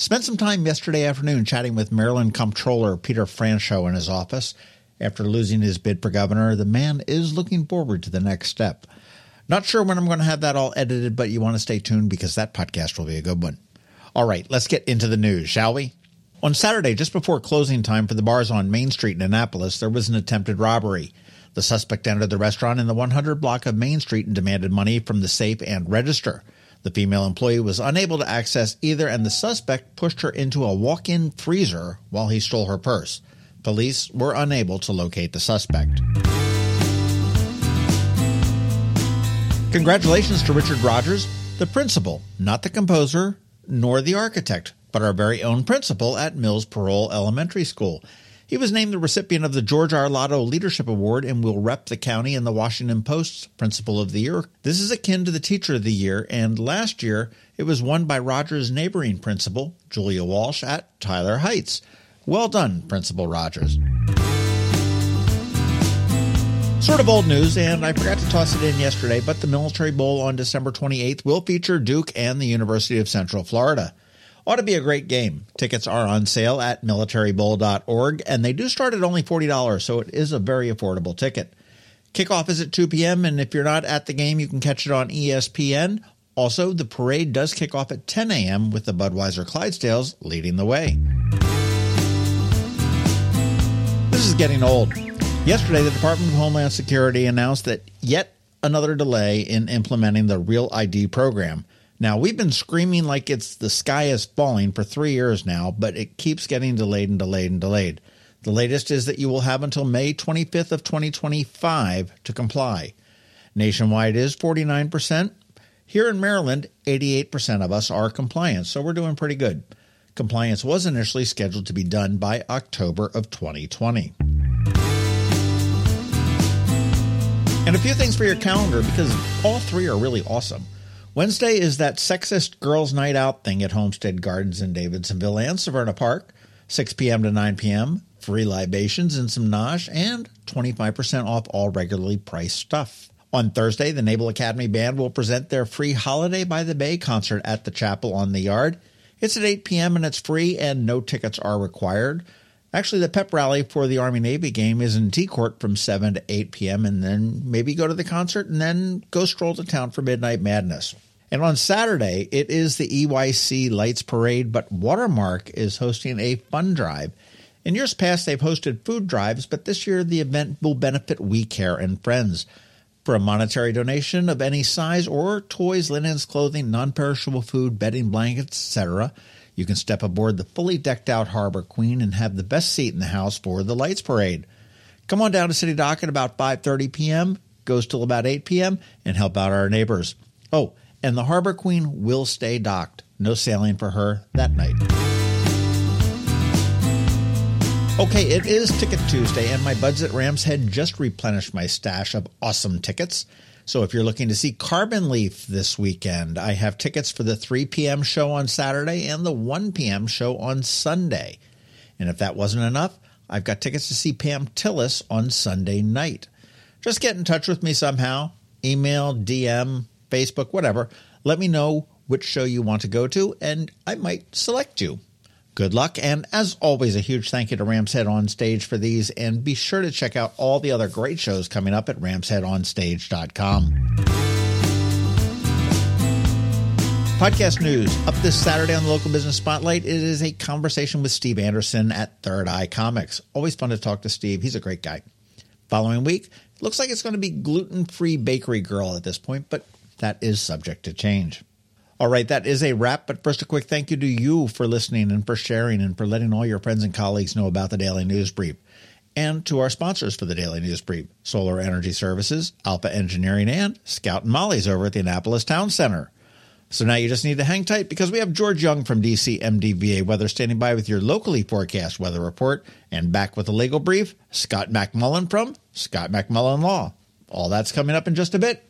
Spent some time yesterday afternoon chatting with Maryland Comptroller Peter Franchot in his office. After losing his bid for governor, the man is looking forward to the next step. Not sure when I'm going to have that all edited, but you want to stay tuned because that podcast will be a good one. All right, let's get into the news, shall we? On Saturday, just before closing time for the bars on Main Street in Annapolis, there was an attempted robbery. The suspect entered the restaurant in the 100 block of Main Street and demanded money from the safe and register. The female employee was unable to access either, and the suspect pushed her into a walk in freezer while he stole her purse. Police were unable to locate the suspect. Congratulations to Richard Rogers, the principal, not the composer nor the architect, but our very own principal at Mills Parole Elementary School. He was named the recipient of the George R. Lotto Leadership Award and will rep the county in the Washington Post's Principal of the Year. This is akin to the Teacher of the Year, and last year it was won by Rogers' neighboring principal, Julia Walsh, at Tyler Heights. Well done, Principal Rogers. Sort of old news, and I forgot to toss it in yesterday, but the Military Bowl on December 28th will feature Duke and the University of Central Florida. Ought to be a great game. Tickets are on sale at militarybowl.org, and they do start at only $40, so it is a very affordable ticket. Kickoff is at 2 p.m., and if you're not at the game, you can catch it on ESPN. Also, the parade does kick off at 10 a.m. with the Budweiser Clydesdales leading the way. This is getting old. Yesterday, the Department of Homeland Security announced that yet another delay in implementing the Real ID program. Now, we've been screaming like it's the sky is falling for three years now, but it keeps getting delayed and delayed and delayed. The latest is that you will have until May 25th of 2025 to comply. Nationwide is 49%. Here in Maryland, 88% of us are compliant, so we're doing pretty good. Compliance was initially scheduled to be done by October of 2020. And a few things for your calendar because all three are really awesome. Wednesday is that sexist girls' night out thing at Homestead Gardens in Davidsonville and Severna Park, 6 p.m. to 9 p.m., free libations and some nosh, and 25% off all regularly priced stuff. On Thursday, the Naval Academy Band will present their free Holiday by the Bay concert at the chapel on the yard. It's at 8 p.m. and it's free, and no tickets are required. Actually, the pep rally for the Army Navy game is in T Court from 7 to 8 p.m., and then maybe go to the concert and then go stroll to town for Midnight Madness. And on Saturday, it is the EYC Lights Parade, but Watermark is hosting a fun drive. In years past, they've hosted food drives, but this year the event will benefit We Care and Friends. For a monetary donation of any size or toys, linens, clothing, non perishable food, bedding, blankets, etc., you can step aboard the fully decked out Harbor Queen and have the best seat in the house for the Lights Parade. Come on down to City Dock at about 5:30 p.m., goes till about 8 p.m., and help out our neighbors. Oh, and the Harbor Queen will stay docked. No sailing for her that night. Okay, it is Ticket Tuesday, and my buds at Rams Head just replenished my stash of awesome tickets. So if you're looking to see Carbon Leaf this weekend, I have tickets for the 3 p.m. show on Saturday and the 1 p.m. show on Sunday. And if that wasn't enough, I've got tickets to see Pam Tillis on Sunday night. Just get in touch with me somehow. Email, DM, Facebook, whatever. Let me know which show you want to go to, and I might select you. Good luck, and as always, a huge thank you to Rams Head on Stage for these, and be sure to check out all the other great shows coming up at ramsheadonstage.com. Podcast news up this Saturday on the local business spotlight. It is a conversation with Steve Anderson at Third Eye Comics. Always fun to talk to Steve. He's a great guy. Following week, looks like it's going to be gluten free bakery girl at this point, but that is subject to change. All right, that is a wrap. But first, a quick thank you to you for listening and for sharing and for letting all your friends and colleagues know about the Daily News Brief. And to our sponsors for the Daily News Brief Solar Energy Services, Alpha Engineering, and Scout and Molly's over at the Annapolis Town Center. So now you just need to hang tight because we have George Young from DC MDVA Weather standing by with your locally forecast weather report. And back with the legal brief, Scott McMullen from Scott McMullen Law. All that's coming up in just a bit.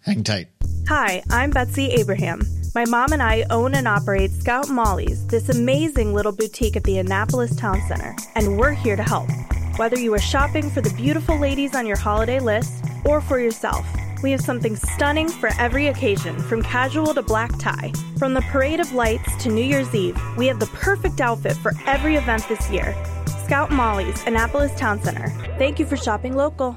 Hang tight. Hi, I'm Betsy Abraham. My mom and I own and operate Scout Molly's, this amazing little boutique at the Annapolis Town Center, and we're here to help. Whether you are shopping for the beautiful ladies on your holiday list or for yourself, we have something stunning for every occasion, from casual to black tie. From the Parade of Lights to New Year's Eve, we have the perfect outfit for every event this year. Scout Molly's, Annapolis Town Center. Thank you for shopping local.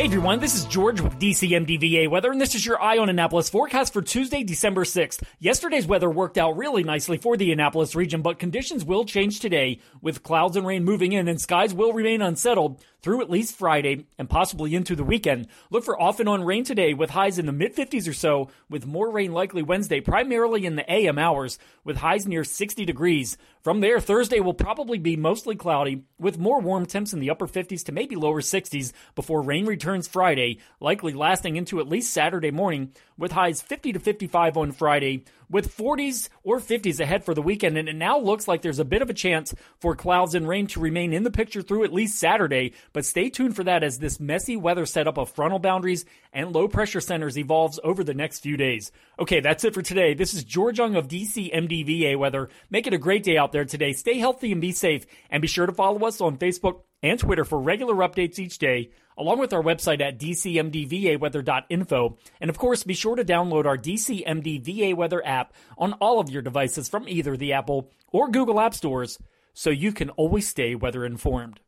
Hey everyone, this is George with DCMDVA Weather, and this is your Eye on Annapolis forecast for Tuesday, December 6th. Yesterday's weather worked out really nicely for the Annapolis region, but conditions will change today with clouds and rain moving in, and skies will remain unsettled through at least Friday and possibly into the weekend. Look for off and on rain today with highs in the mid 50s or so, with more rain likely Wednesday, primarily in the AM hours, with highs near 60 degrees. From there, Thursday will probably be mostly cloudy, with more warm temps in the upper 50s to maybe lower 60s before rain returns Friday, likely lasting into at least Saturday morning, with highs 50 to 55 on Friday, with 40s or 50s ahead for the weekend. And it now looks like there's a bit of a chance for clouds and rain to remain in the picture through at least Saturday. But stay tuned for that as this messy weather setup of frontal boundaries and low pressure centers evolves over the next few days. Okay, that's it for today. This is George Young of DC MDVA Weather. Make it a great day out there today. Stay healthy and be safe. And be sure to follow us on Facebook and Twitter for regular updates each day along with our website at dcmdvaweather.info. And of course, be sure to download our DCMDVA Weather app on all of your devices from either the Apple or Google App Stores so you can always stay weather informed.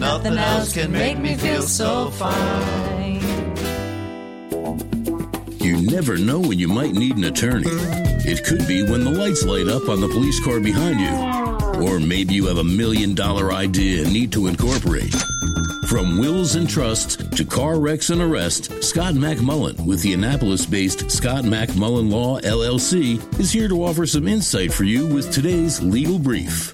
Nothing else can make me feel so fine. You never know when you might need an attorney. It could be when the lights light up on the police car behind you. Or maybe you have a million dollar idea and need to incorporate. From wills and trusts to car wrecks and arrests, Scott McMullen with the Annapolis based Scott McMullen Law LLC is here to offer some insight for you with today's legal brief.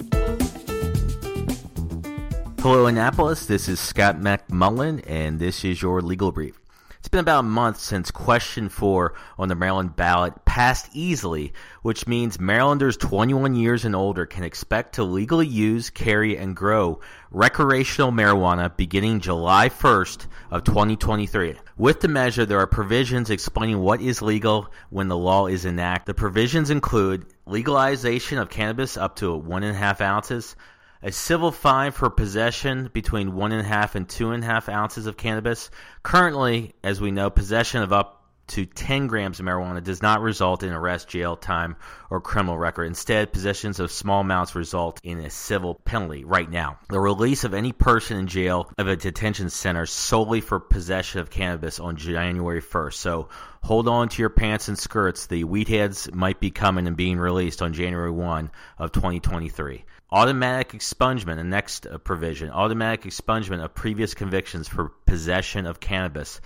Hello, Annapolis. This is Scott McMullen, and this is your legal brief. It's been about a month since question four on the Maryland ballot passed easily, which means Marylanders 21 years and older can expect to legally use, carry, and grow recreational marijuana beginning July 1st of 2023. With the measure, there are provisions explaining what is legal when the law is enacted. The provisions include legalization of cannabis up to one and a half ounces, a civil fine for possession between one and a half and two and a half ounces of cannabis. Currently, as we know, possession of up to 10 grams of marijuana does not result in arrest, jail time, or criminal record. Instead, possessions of small amounts result in a civil penalty right now. The release of any person in jail of a detention center solely for possession of cannabis on January 1st. So hold on to your pants and skirts. The weed heads might be coming and being released on January 1 of 2023. Automatic expungement, the next uh, provision, automatic expungement of previous convictions for possession of cannabis.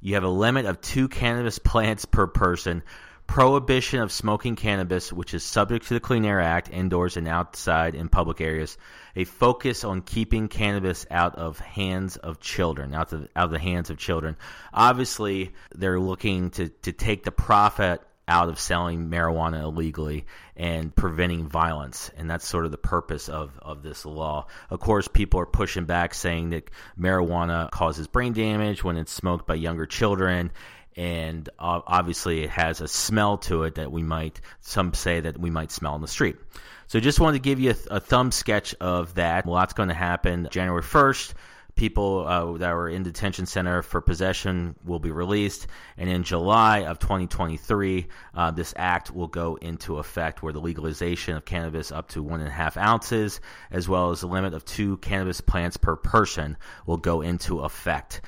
You have a limit of two cannabis plants per person. prohibition of smoking cannabis, which is subject to the Clean Air Act, indoors and outside in public areas. A focus on keeping cannabis out of hands of children, out of, out of the hands of children. Obviously, they're looking to, to take the profit out of selling marijuana illegally and preventing violence. And that's sort of the purpose of, of this law. Of course, people are pushing back saying that marijuana causes brain damage when it's smoked by younger children. And uh, obviously, it has a smell to it that we might, some say that we might smell in the street. So just wanted to give you a, a thumb sketch of that. Well, that's going to happen January 1st people uh, that were in detention center for possession will be released. And in July of 2023, uh, this act will go into effect where the legalization of cannabis up to one and a half ounces, as well as the limit of two cannabis plants per person, will go into effect.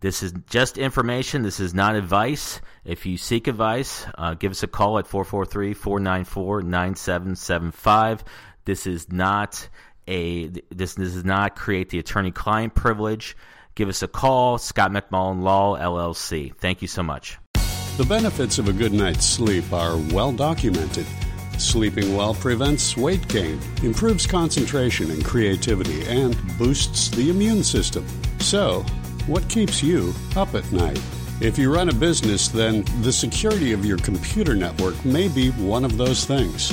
This is just information. This is not advice. If you seek advice, uh, give us a call at 443 494 9775. This is not a this, this does not create the attorney-client privilege. Give us a call, Scott McMullen Law LLC. Thank you so much. The benefits of a good night's sleep are well documented. Sleeping well prevents weight gain, improves concentration and creativity, and boosts the immune system. So, what keeps you up at night? If you run a business, then the security of your computer network may be one of those things.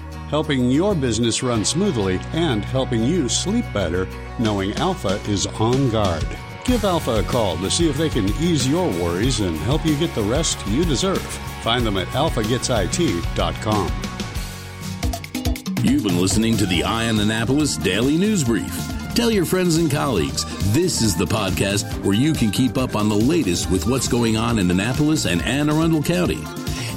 helping your business run smoothly and helping you sleep better knowing Alpha is on guard. Give Alpha a call to see if they can ease your worries and help you get the rest you deserve. Find them at alphagetsit.com. You've been listening to the Eye on Annapolis Daily News Brief. Tell your friends and colleagues this is the podcast where you can keep up on the latest with what's going on in Annapolis and Anne Arundel County.